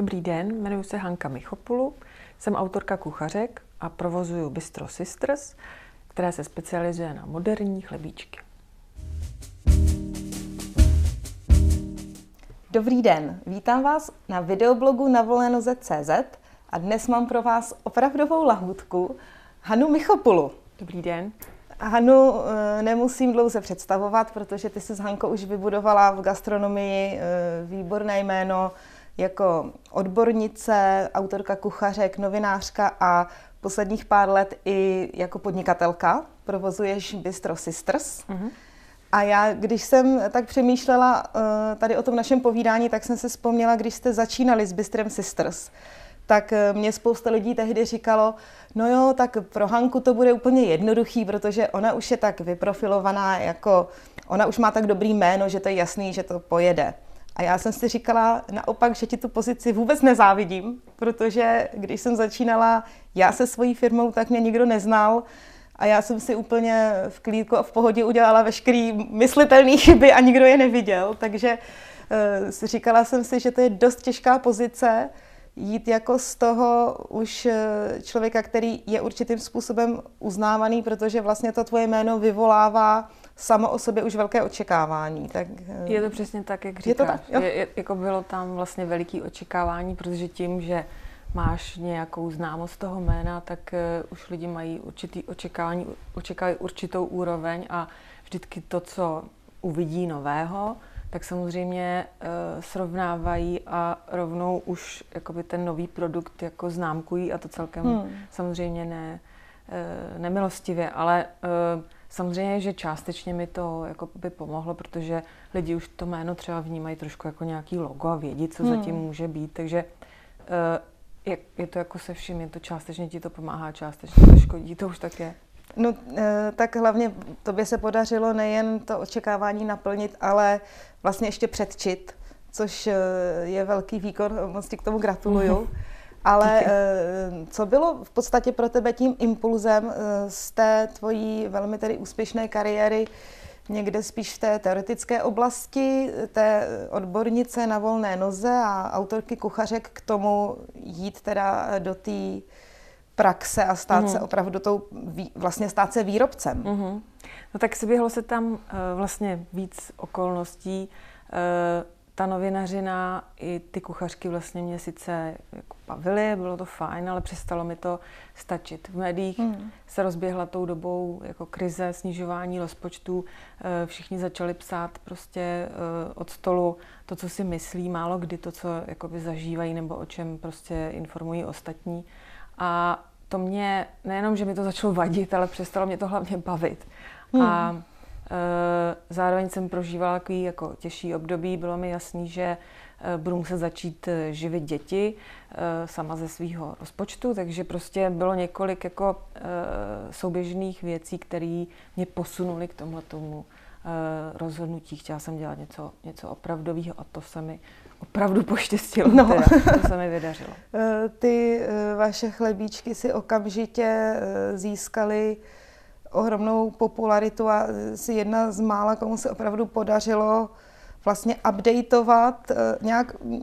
Dobrý den, jmenuji se Hanka Michopulu, jsem autorka kuchařek a provozuju Bistro Sisters, které se specializuje na moderní chlebíčky. Dobrý den, vítám vás na videoblogu navolenoze.cz a dnes mám pro vás opravdovou lahůdku Hanu Michopulu. Dobrý den. Hanu eh, nemusím dlouze představovat, protože ty jsi s Hankou už vybudovala v gastronomii eh, výborné jméno jako odbornice, autorka kuchařek, novinářka a posledních pár let i jako podnikatelka. Provozuješ Bistro Sisters. Mm-hmm. A já, když jsem tak přemýšlela eh, tady o tom našem povídání, tak jsem se vzpomněla, když jste začínali s Bistrem Sisters, tak mě spousta lidí tehdy říkalo, no jo, tak pro Hanku to bude úplně jednoduchý, protože ona už je tak vyprofilovaná, jako ona už má tak dobrý jméno, že to je jasný, že to pojede. A já jsem si říkala naopak, že ti tu pozici vůbec nezávidím, protože když jsem začínala já se svojí firmou, tak mě nikdo neznal a já jsem si úplně v klídku a v pohodě udělala veškeré myslitelné chyby a nikdo je neviděl. Takže uh, říkala jsem si, že to je dost těžká pozice, jít jako z toho už eh, člověka, který je určitým způsobem uznávaný, protože vlastně to tvoje jméno vyvolává samo o sobě už velké očekávání. Tak, eh, je to přesně tak, jak říkáš. Je to tak, jo? je, je, jako bylo tam vlastně veliký očekávání, protože tím, že máš nějakou známost toho jména, tak uh, už lidi mají určitý očekávání, očekávají určitou úroveň a vždycky to, co uvidí nového, tak samozřejmě uh, srovnávají a rovnou už jakoby ten nový produkt jako známkují a to celkem hmm. samozřejmě ne, uh, nemilostivě, ale uh, samozřejmě, že částečně mi to jako by pomohlo, protože lidi už to jméno třeba vnímají trošku jako nějaký logo a vědí, co hmm. zatím může být, takže je, je to jako se vším, je to částečně ti to pomáhá, částečně to škodí, to už tak je. No, tak hlavně tobě se podařilo nejen to očekávání naplnit, ale vlastně ještě předčit, což eh, je velký výkon, moc ti k tomu gratuluju. Ale eh, co bylo v podstatě pro tebe tím impulzem eh, z té tvojí velmi tedy úspěšné kariéry, někde spíš v té teoretické oblasti, té odbornice na volné noze a autorky kuchařek k tomu jít teda do té praxe a stát mm. se opravdu tou, vlastně stát se výrobcem. Mm-hmm. No tak se běhlo se tam uh, vlastně víc okolností. Uh, ta novinařina i ty kuchařky vlastně mě sice jako bavily, bylo to fajn, ale přestalo mi to stačit. V médiích mm. se rozběhla tou dobou jako krize, snižování rozpočtů. Eh, všichni začali psát prostě od stolu to, co si myslí, málo kdy to, co jakoby zažívají nebo o čem prostě informují ostatní. A to mě, nejenom, že mi to začalo vadit, ale přestalo mě to hlavně bavit. Hmm. A e, zároveň jsem prožívala takový jako těžší období. Bylo mi jasný, že e, budu muset začít e, živit děti sama ze svého rozpočtu, takže prostě bylo několik jako souběžných věcí, které mě posunuly k tomhle tomu rozhodnutí. Chtěla jsem dělat něco, něco opravdového a to se mi opravdu poštěstilo. No. Teda. To se mi vydařilo. Eh, ty eh, vaše chlebíčky si okamžitě eh, získaly ohromnou popularitu a si jedna z mála, komu se opravdu podařilo vlastně updateovat, nějak mm,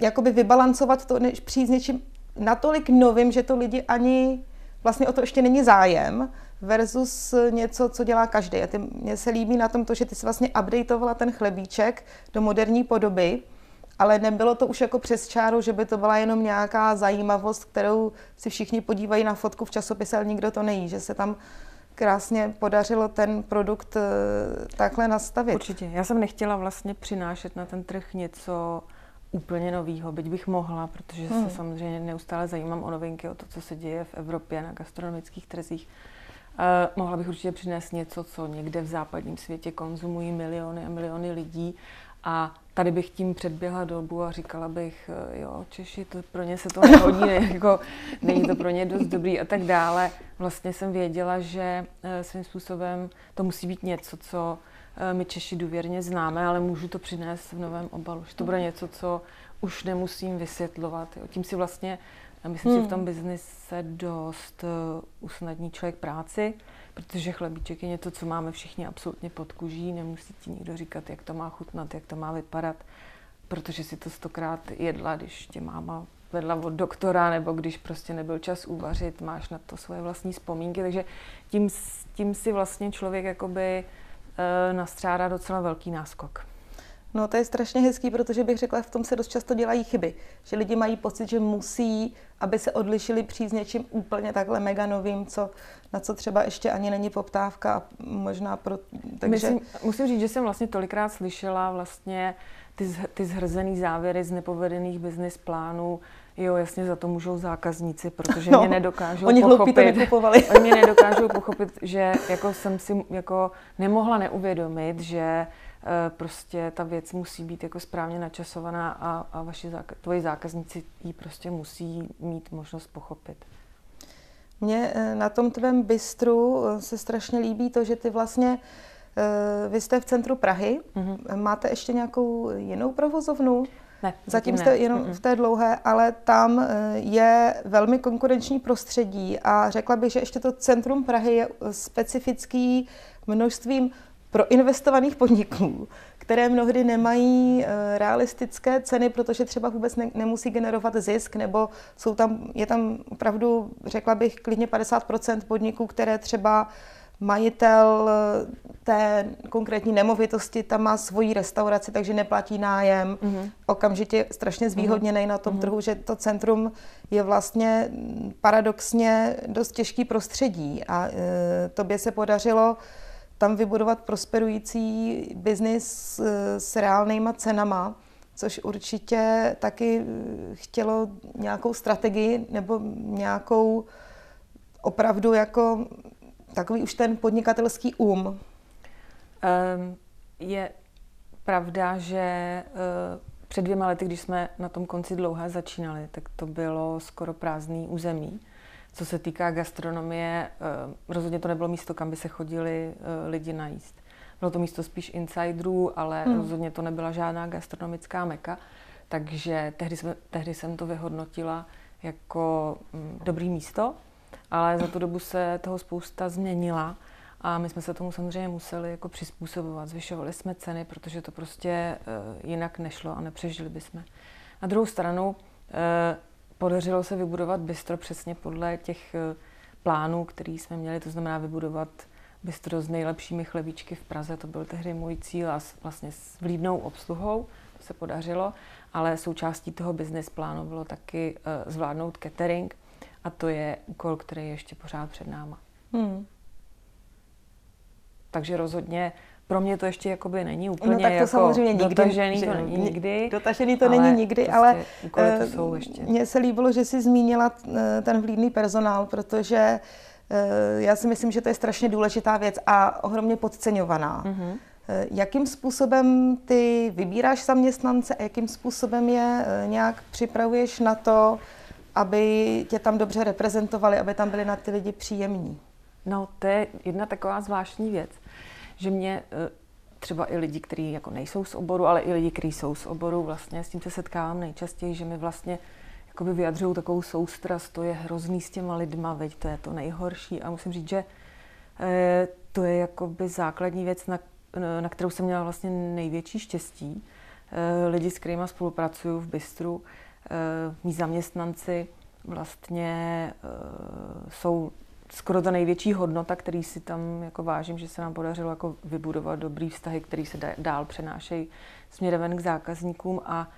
jakoby vybalancovat to, než přijít s něčím natolik novým, že to lidi ani vlastně o to ještě není zájem, versus něco, co dělá každý. A mně se líbí na tom to, že ty jsi vlastně updateovala ten chlebíček do moderní podoby, ale nebylo to už jako přes čáru, že by to byla jenom nějaká zajímavost, kterou si všichni podívají na fotku v časopise, ale nikdo to nejí, že se tam krásně podařilo ten produkt eh, takhle nastavit. Určitě. Já jsem nechtěla vlastně přinášet na ten trh něco úplně nového, byť bych mohla, protože hmm. se samozřejmě neustále zajímám o novinky, o to, co se děje v Evropě na gastronomických trzích. Uh, mohla bych určitě přinést něco, co někde v západním světě konzumují miliony a miliony lidí a tady bych tím předběhla dobu a říkala bych, eh, jo, Češi, to pro ně se to nehodí, ne, jako, není to pro ně dost dobrý a tak dále. Vlastně jsem věděla, že eh, svým způsobem to musí být něco, co eh, my Češi důvěrně známe, ale můžu to přinést v novém obalu. Že to bude něco, co už nemusím vysvětlovat. Jo. Tím si vlastně, myslím hmm. si, v tom hmm. biznise dost usnadní člověk práci protože chlebíček je něco, co máme všichni absolutně pod kuží, nemusí ti nikdo říkat, jak to má chutnat, jak to má vypadat. protože si to stokrát jedla, když tě máma vedla od doktora, nebo když prostě nebyl čas uvařit, máš na to svoje vlastní vzpomínky, takže tím, tím si vlastně člověk jakoby e, nastřádá docela velký náskok. No to je strašně hezký, protože bych řekla, v tom se dost často dělají chyby. Že lidi mají pocit, že musí, aby se odlišili přijít s něčím úplně takhle mega novým, co, na co třeba ještě ani není poptávka a možná pro... Takže... Myslím, musím říct, že jsem vlastně tolikrát slyšela vlastně ty, ty zhrzený závěry z nepovedených business plánů, Jo, jasně, za to můžou zákazníci, protože no, mě nedokážou oni pochopit. Oni to vykupovali. oni mě nedokážou pochopit, že jako jsem si jako nemohla neuvědomit, že prostě ta věc musí být jako správně načasovaná a, a vaši zákaz, tvoji zákazníci ji prostě musí mít možnost pochopit. Mně eh, na tom tvém bistru eh, se strašně líbí to, že ty vlastně, vy jste v centru Prahy, mm-hmm. máte ještě nějakou jinou provozovnu? Ne, zatím jste ne. jenom mm-hmm. v té dlouhé, ale tam je velmi konkurenční prostředí a řekla bych, že ještě to centrum Prahy je specifický množstvím pro investovaných podniků, které mnohdy nemají eh, realistické ceny, protože třeba vůbec ne, nemusí generovat zisk, nebo jsou tam, je tam opravdu, řekla bych, klidně 50% podniků, které třeba majitel eh, té konkrétní nemovitosti tam má svoji restauraci, takže neplatí nájem, mm-hmm. okamžitě strašně zvýhodněný mm-hmm. na tom mm-hmm. trhu, že to centrum je vlastně paradoxně dost těžký prostředí a e, tobě se podařilo tam vybudovat prosperující biznis eh, s reálnýma cenama, což určitě taky eh, chtělo nějakou strategii nebo nějakou opravdu jako takový už ten podnikatelský um. Um, je pravda, že uh, před dvěma lety, když jsme na tom konci dlouhé začínali, tak to bylo skoro prázdný území. Co se týká gastronomie, eh, rozhodně to nebylo místo, kam by se chodili eh, lidi najíst. Bylo to místo spíš insiderů, ale hmm. rozhodně to nebyla žádná gastronomická meka. Takže tehdy, jsme, tehdy jsem to vyhodnotila jako mm, dobrý místo, ale za tu dobu se toho spousta změnila a my jsme se tomu samozřejmě museli jako přizpůsobovat. Zvyšovali jsme ceny, protože to prostě uh, jinak nešlo a nepřežili bychom. Na druhou stranu, Podařilo se vybudovat bistro přesně podle těch eh, plánů, který jsme měli, to znamená vybudovat bistro s nejlepšími chlebíčky v Praze, to byl tehdy můj cíl a vlastně s vlídnou obsluhou, to se podařilo, ale součástí toho business plánu bylo taky uh, zvládnout catering a to je úkol, který je ještě pořád před náma. Hmm. Takže rozhodně pro mě to ještě jakoby není no, úplně no, tak to jako samozřejmě nikdy, dotažený, že, to není nikdy. Dotažený to není nikdy, prostě ale to eh, jsou ještě. mně se líbilo, že jsi zmínila eh, ten vlídný personál, protože eh, já si myslím, že to je strašně důležitá věc a ohromně podceňovaná. Mm-hmm. Jakým způsobem ty vybíráš zaměstnance a jakým způsobem je nějak připravuješ na to, aby tě tam dobře reprezentovali, aby tam byli na ty lidi příjemní? No, to je jedna taková zvláštní věc že mě eh, třeba i lidi, kteří jako nejsou z oboru, ale i lidi, kteří jsou z oboru, vlastně s tím se setkávám nejčastěji, že mi vlastně jakoby vyjadřují takovou soustrast, to je hrozný s těma lidma, veď to je to nejhorší. A musím říct, že e, to je jakoby základní věc, na, na kterou jsem měla vlastně největší štěstí. E, lidi, s kterými spolupracuju v Bystru, e, mý zaměstnanci vlastně e, jsou skoro ta největší hodnota, který si tam jako vážím, že se nám podařilo jako vybudovat dobrý vztahy, který se dál přenášejí směrem k zákazníkům a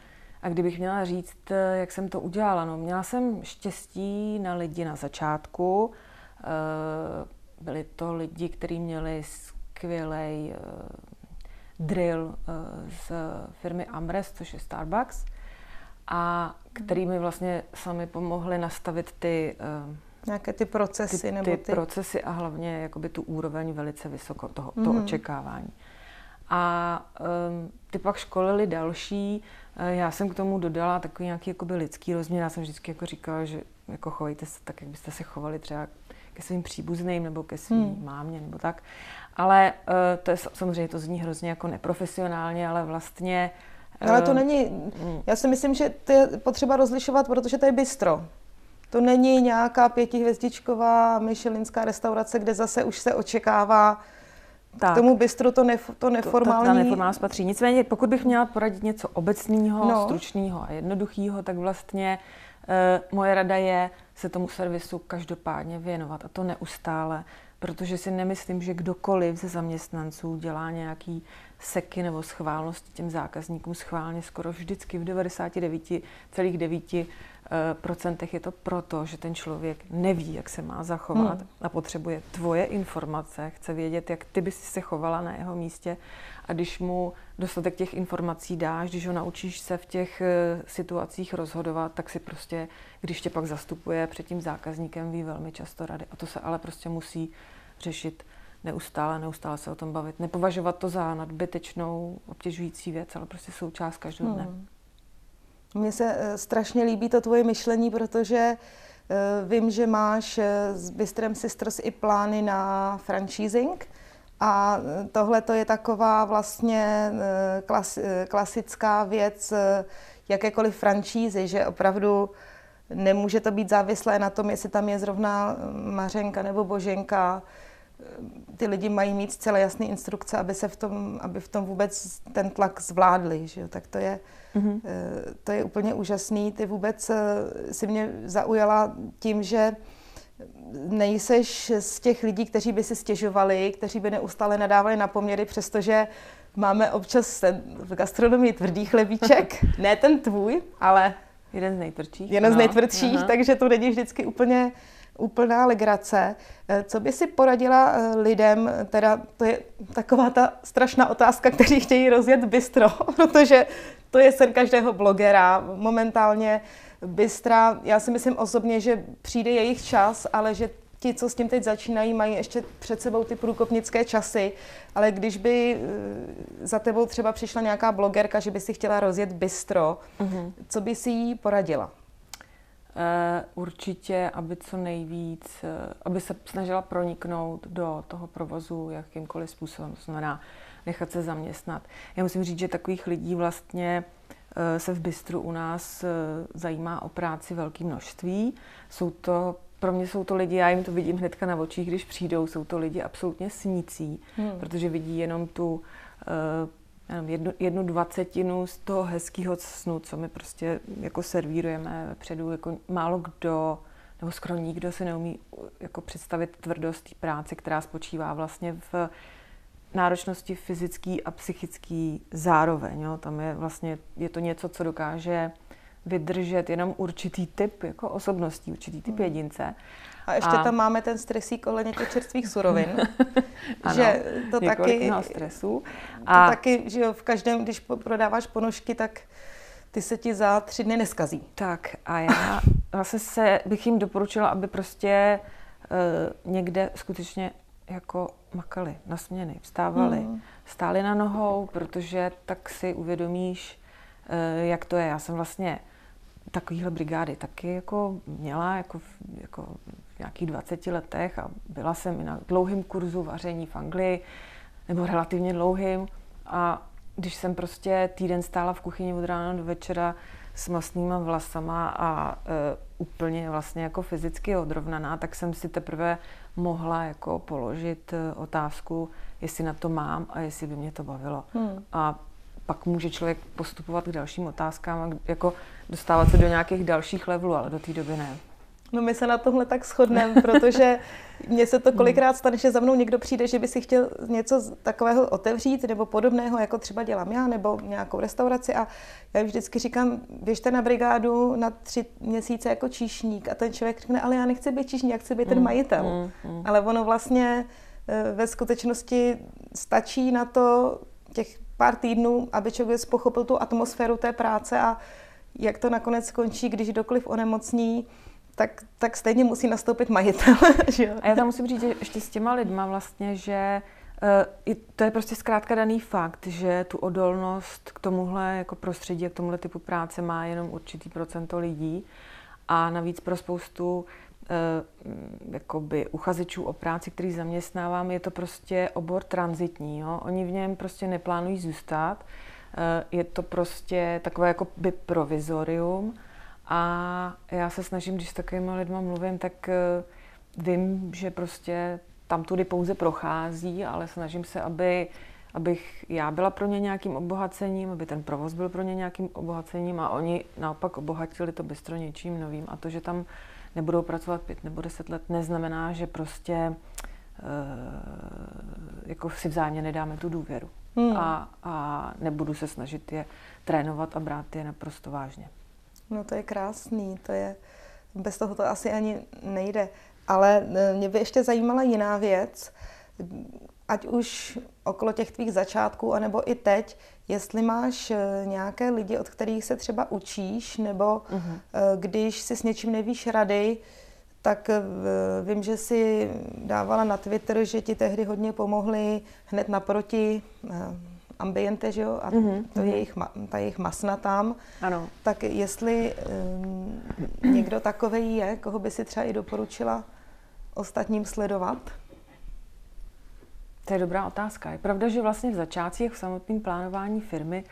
a kdybych měla říct, jak jsem to udělala, no, měla jsem štěstí na lidi na začátku. Eh, byli to lidi, kteří měli skvělý eh, drill eh, z firmy Amres, což je Starbucks, a který mi vlastně sami pomohli nastavit ty Nějaké ty procesy ty, nebo ty... ty procesy a hlavně jakoby tu úroveň velice vysoko toho, mm-hmm. toho očekávání. A um, ty pak školili další. Eh, já jsem k tomu dodala takový nějaký jakoby lidský rozměr. Já jsem vždycky jako říkala, že jako chovejte se tak, jak byste se chovali třeba ke svým příbuzným nebo ke svým hmm. mámě nebo tak. Ale uh, to je samozřejmě, to zní hrozně jako neprofesionálně, ale vlastně... Uh, ale to eh, není, hmm. já si myslím, že to je potřeba rozlišovat, protože to je bistro. To není nějaká pětihvězdičková myšelinská restaurace, kde zase už se očekává tak. K tomu bystru to, nef, to neformální... To, to, neformální patří. Nicméně, pokud bych měla poradit něco obecného, no. stručného a jednoduchého, tak vlastně e, moje rada je se tomu servisu každopádně věnovat a to neustále, protože si nemyslím, že kdokoliv ze zaměstnanců dělá nějaký seky nebo schválnosti těm zákazníkům schválně skoro vždycky v 99,9 Eh, procentech je to proto, že ten člověk neví, jak se má zachovat hmm. a potřebuje tvoje informace, chce vědět, jak ty bys se chovala na jeho místě a když mu dostatek těch informací dáš, když ho naučíš se v těch eh, situacích rozhodovat, tak si prostě, když tě pak zastupuje před tím zákazníkem, ví velmi často rady. A to se ale prostě musí řešit neustále, neustále se o tom bavit. Nepovažovat to za nadbytečnou, obtěžující věc, ale prostě součást každého dne. Hmm. Mně se eh, strašně líbí to tvoje myšlení, protože eh, vím, že máš eh, s Bystrem Sisters i plány na franchising. A tohle to je taková vlastně klas, klasická věc jakékoliv francízy, že opravdu nemůže to být závislé na tom, jestli tam je zrovna Mařenka nebo Boženka. Ty lidi mají mít celé jasné instrukce, aby se v tom, aby v tom vůbec ten tlak zvládli. Že jo? Tak to je, Mm-hmm. To je úplně úžasný. Ty vůbec eh, si mě zaujala tím, že nejseš z těch lidí, kteří by si stěžovali, kteří by neustále nadávali na poměry, přestože máme občas ten, v gastronomii tvrdý chlebíček, ne ten tvůj, ale jeden z nejtvrdších. Jeden no, z nejtvrdších, aha. takže to není vždycky úplně úplná legrace. Eh, co by si poradila lidem, teda to je taková ta strašná otázka, kteří chtějí rozjet bistro, protože to je sen každého blogera. Momentálně Bystra, já si myslím osobně, že přijde jejich čas, ale že ti, co s tím teď začínají, mají ještě před sebou ty průkopnické časy, ale když by eh, za tebou třeba přišla nějaká blogerka, že by si chtěla rozjet bistro, uh-huh. co by si jí poradila? Uh, určitě, aby co nejvíc, uh, aby se snažila proniknout do toho provozu jakýmkoliv způsobem. To znamená, nechat se zaměstnat. Já musím říct, že takových lidí vlastně eh, se v Bystru u nás eh, zajímá o práci velké množství. Jsou to pro mě jsou to lidi, já jim to vidím hnedka na očích, když přijdou, jsou to lidi absolutně snící, hmm. protože vidí jenom tu jednu, jednu dvacetinu z toho hezkého snu, co my prostě jako servírujeme vepředu, jako málo kdo, nebo skoro nikdo se neumí jako představit tvrdost práce, která spočívá vlastně v náročnosti fyzický a psychický zároveň. Jo. Tam je vlastně, je to něco, co dokáže vydržet jenom určitý typ jako osobností, určitý typ hmm. jedince. A ještě a... tam máme ten stresík ohledně těch čerstvých surovin. ano, že to taky, stresu. A... To taky, že jo, v každém, když prodáváš ponožky, tak ty se ti za tři dny neskazí. Tak a já vlastně se bych jim doporučila, aby prostě uh, někde skutečně jako makali na směny, vstávali, hmm. stáli na nohou, protože tak si uvědomíš, eh, jak to je. Já jsem vlastně takovýhle brigády taky jako měla jako, jako v nějakých 20 letech a byla jsem i na dlouhém kurzu vaření v Anglii, nebo relativně dlouhým a když jsem prostě týden stála v kuchyni od rána do večera s masnýma vlasama a e, úplně vlastně jako fyzicky odrovnaná, tak jsem si teprve mohla jako položit e, otázku, jestli na to mám a jestli by mě to bavilo. Hmm. A pak může člověk postupovat k dalším otázkám a jako dostávat se do nějakých dalších levelů, ale do té doby ne. No my se na tomhle tak shodneme, protože mně se to hmm. kolikrát stane, že za mnou někdo přijde, že by si chtěl něco takového otevřít nebo podobného, jako třeba dělám já, nebo nějakou restauraci a já vždycky říkám, běžte na brigádu na tři měsíce jako číšník a ten člověk řekne, ale já nechci být číšník, já chci být ten hmm. majitel. Mm, mm. Ale ono vlastně eh, ve skutečnosti stačí na to těch pár týdnů, aby člověk pochopil tu atmosféru té práce a jak to nakonec skončí, když kdokoliv onemocní, tak, tak stejně musí nastoupit majitel. že A já tam musím říct, že ještě s těma lidma vlastně, že uh, to je prostě zkrátka daný fakt, že tu odolnost k tomuhle jako prostředí a k tomuhle typu práce má jenom určitý procento lidí a navíc pro spoustu jakoby uchazečů o práci, který zaměstnávám, je to prostě obor transitní. Jo? Oni v něm prostě neplánují zůstat. Uh, je to prostě takové jako by provizorium a já se snažím, když s takovými lidmi mluvím, tak uh, vím, že prostě tam tudy pouze prochází, ale snažím se, aby abych já byla pro ně nějakým obohacením, aby ten provoz byl pro ně nějakým obohacením a oni naopak obohatili to bistro něčím novým. A to, že tam nebudou pracovat pět nebo deset let, neznamená, že prostě e, jako si vzájemně nedáme tu důvěru. Hmm. A, a nebudu se snažit je trénovat a brát je naprosto vážně. No to je krásný, to je, bez toho to asi ani nejde. Ale e, mě by ještě zajímala jiná věc, ať už okolo těch tvých začátků, anebo i teď, jestli máš e, nějaké lidi, od kterých se třeba učíš, nebo uh-huh. když si s něčím nevíš rady, tak vím, že si dávala na Twitter, že ti tehdy hodně pomohli hned naproti ambiente, že jo, a mm-hmm. to jejich, ta jejich masna tam. Ano. Tak jestli um, někdo takový je, koho by si třeba i doporučila ostatním sledovat? To je dobrá otázka. Je pravda, že vlastně v začátcích v samotném plánování firmy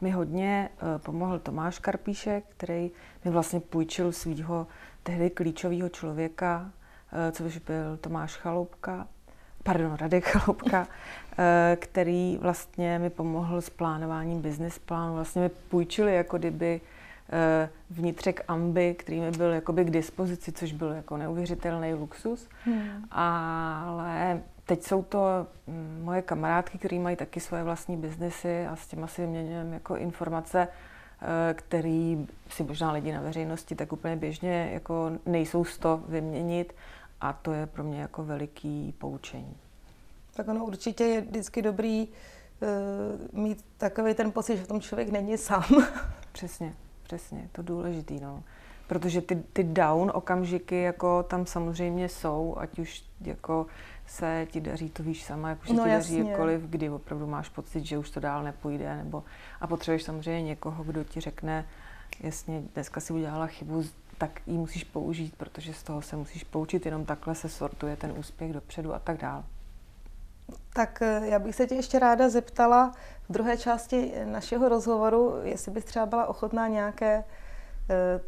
mi hodně uh, pomohl Tomáš Karpíšek, který mi vlastně půjčil svého tehdy klíčového člověka, uh, což byl Tomáš Chaloupka, pardon, Radek Chaloupka, eh, který vlastně mi pomohl s plánováním business plánu. Vlastně mi půjčili jako kdyby eh, vnitřek amby, který mi byl jakoby k dispozici, což byl jako neuvěřitelný luxus. Hmm. Ale teď jsou to mm, moje kamarádky, které mají taky svoje vlastní biznesy a s těma si vyměňujeme jako informace, eh, který si možná lidi na veřejnosti tak úplně běžně jako nejsou z to vyměnit a to je pro mě jako veliký poučení. Tak ono určitě je vždycky dobrý uh, mít takový ten pocit, že v tom člověk není sám. přesně, přesně, to důležitý, no. Protože ty, ty down okamžiky jako tam samozřejmě jsou, ať už jako se ti daří, to víš sama, jako že no, ti jasně. daří jakkoliv, kdy opravdu máš pocit, že už to dál nepůjde, nebo a potřebuješ samozřejmě někoho, kdo ti řekne, jasně, dneska si udělala chybu, tak ji musíš použít, protože z toho se musíš poučit, jenom takhle se sortuje ten úspěch dopředu a tak dál. Tak eh, já bych se tě ještě ráda zeptala v druhé části našeho rozhovoru, jestli bys třeba byla ochotná nějaké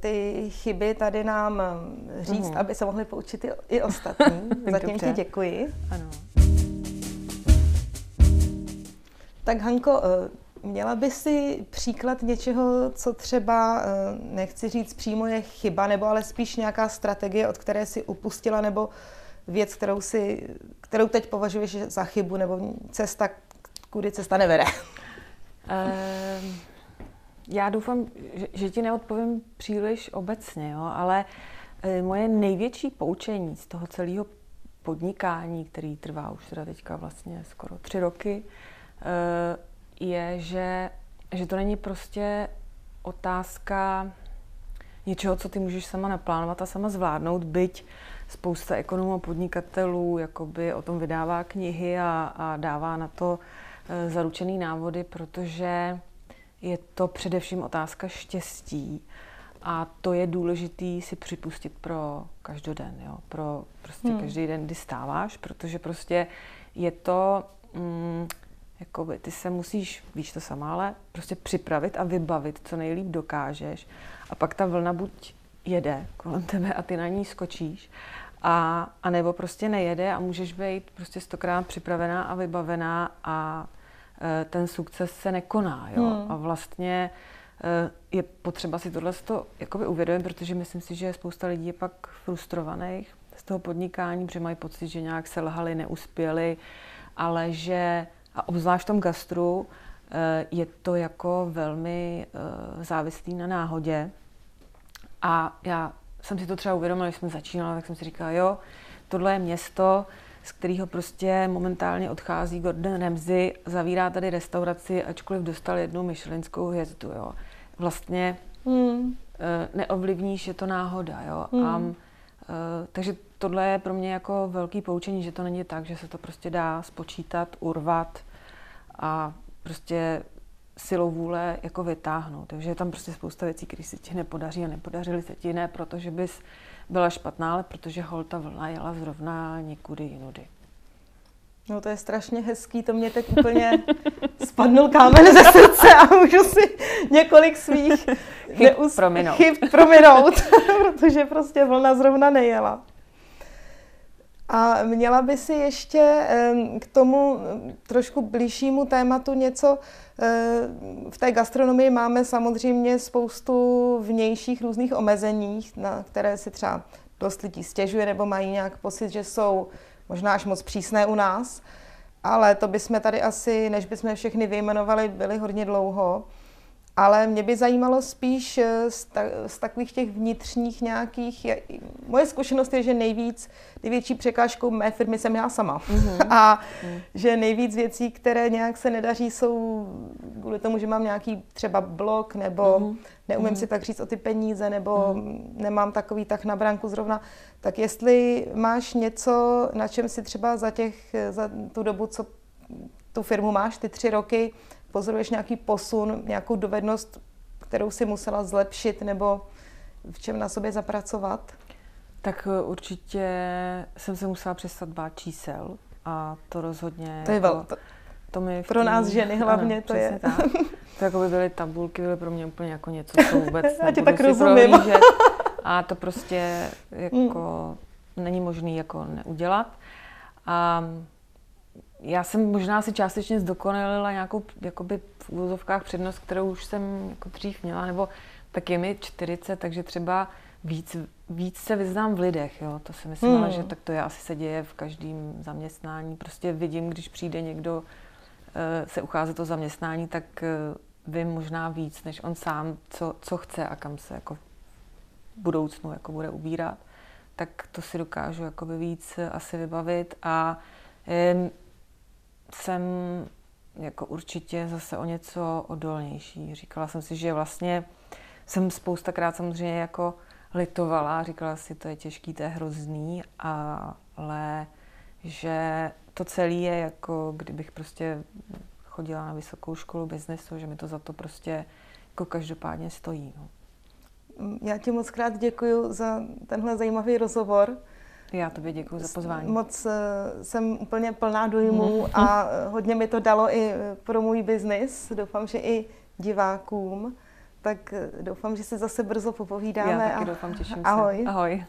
ty chyby tady nám eh, říct, uhum. aby se mohli poučit i, i ostatní. Zatím ti děkuji. Ano. Tak Hanko, Měla by si příklad něčeho, co třeba, eh, nechci říct přímo je chyba, nebo ale spíš nějaká strategie, od které si upustila, nebo věc, kterou, si, kterou teď považuješ za chybu, nebo cesta, kudy cesta nevede? Uh, já doufám, že, že ti neodpovím příliš obecně, jo, ale uh, moje největší poučení z toho celého podnikání, který trvá už teda teďka vlastně skoro tři roky, uh, je, že, že to není prostě otázka něčeho, co ty můžeš sama naplánovat a sama zvládnout, byť spousta ekonomů a podnikatelů jakoby o tom vydává knihy a, a dává na to e, zaručený návody, protože je to především otázka štěstí a to je důležitý si připustit pro každoden, jo? pro prostě hmm. každý den, kdy stáváš, protože prostě je to... Mm, Jakoby ty se musíš, víš to sama, ale prostě připravit a vybavit, co nejlíp dokážeš. A pak ta vlna buď jede kolem tebe a ty na ní skočíš, a, a nebo prostě nejede a můžeš být prostě stokrát připravená a vybavená a ten sukces se nekoná. Jo? Hmm. A vlastně e, je potřeba si tohle jakoby uvědomit, protože myslím si, že spousta lidí je pak frustrovaných z toho podnikání, protože mají pocit, že nějak selhali, neuspěli, ale že a obzvlášť v tom gastru eh, je to jako velmi eh, závislý na náhodě. A já jsem si to třeba uvědomila, když jsme začínali, tak jsem si říkala, jo, tohle je město, z kterého prostě momentálně odchází Gordon Ramsay, zavírá tady restauraci, ačkoliv dostal jednu myšlenskou hvězdu, jo. Vlastně hmm. neovlivníš, je to náhoda, jo. Hmm. A, takže tohle je pro mě jako velký poučení, že to není tak, že se to prostě dá spočítat, urvat, a prostě silou vůle jako vytáhnout. Takže je tam prostě spousta věcí, které se ti nepodaří a nepodařily se ti ne, protože bys byla špatná, ale protože holta vlna jela zrovna někudy jinudy. No to je strašně hezký, to mě teď úplně spadnul kámen ze srdce a můžu si několik svých chyb, neus- prominout. chyb prominout, protože prostě vlna zrovna nejela. A měla by si ještě k tomu trošku blížšímu tématu něco. V té gastronomii máme samozřejmě spoustu vnějších různých omezení, na které si třeba dost lidí stěžuje nebo mají nějak pocit, že jsou možná až moc přísné u nás. Ale to bychom tady asi, než bychom všechny vyjmenovali, byli hodně dlouho. Ale mě by zajímalo spíš eh, z, ta, z takových těch vnitřních nějakých... Moje zkušenost je, že nejvíc, největší překážkou mé firmy jsem já sama. Mm-hmm. A mm. že nejvíc věcí, které nějak se nedaří, jsou kvůli tomu, že mám nějaký třeba blok, nebo mm-hmm. neumím mm-hmm. si tak říct o ty peníze, nebo mm-hmm. nemám takový tak na branku zrovna. Tak jestli máš něco, na čem si třeba za, těch, za tu dobu, co tu firmu máš, ty tři roky, pozoruješ nějaký posun, nějakou dovednost, kterou si musela zlepšit nebo v čem na sobě zapracovat? Tak eh, určitě jsem se musela přestat bát čísel a to rozhodně... To je jako, to, to mi pro nás ženy hlavně ano, to je. Tak. To jako by byly tabulky, byly pro mě úplně jako něco, co vůbec Já tě tak rozumím. Prohlížet. A to prostě jako mm. není možný jako neudělat. A já jsem možná si částečně zdokonalila nějakou jakoby v úvozovkách přednost, kterou už jsem jako dřív měla, nebo tak je mi 40, takže třeba víc, víc se vyznám v lidech, jo. To si myslím, hmm. že tak to je, asi se děje v každém zaměstnání. Prostě vidím, když přijde někdo uh, se ucházet o zaměstnání, tak uh, vím možná víc, než on sám, co, co chce a kam se jako v budoucnu jako bude ubírat. Tak to si dokážu jakoby víc asi vybavit a um, jsem jako určitě zase o něco odolnější. Říkala jsem si, že vlastně jsem spoustakrát samozřejmě jako litovala, říkala si, to je těžký, to je hrozný, ale že to celé je jako, kdybych prostě chodila na vysokou školu biznesu, že mi to za to prostě jako každopádně stojí. No. Já ti moc krát děkuji za tenhle zajímavý rozhovor. Já tobě děkuji za pozvání. Moc uh, jsem úplně plná dojmů mm. a uh, hodně mi to dalo i eh, pro můj biznis. Doufám, že i divákům. Tak doufám, že se zase brzo popovídáme. Já taky a... doufám, těším ahoj. se. Ahoj.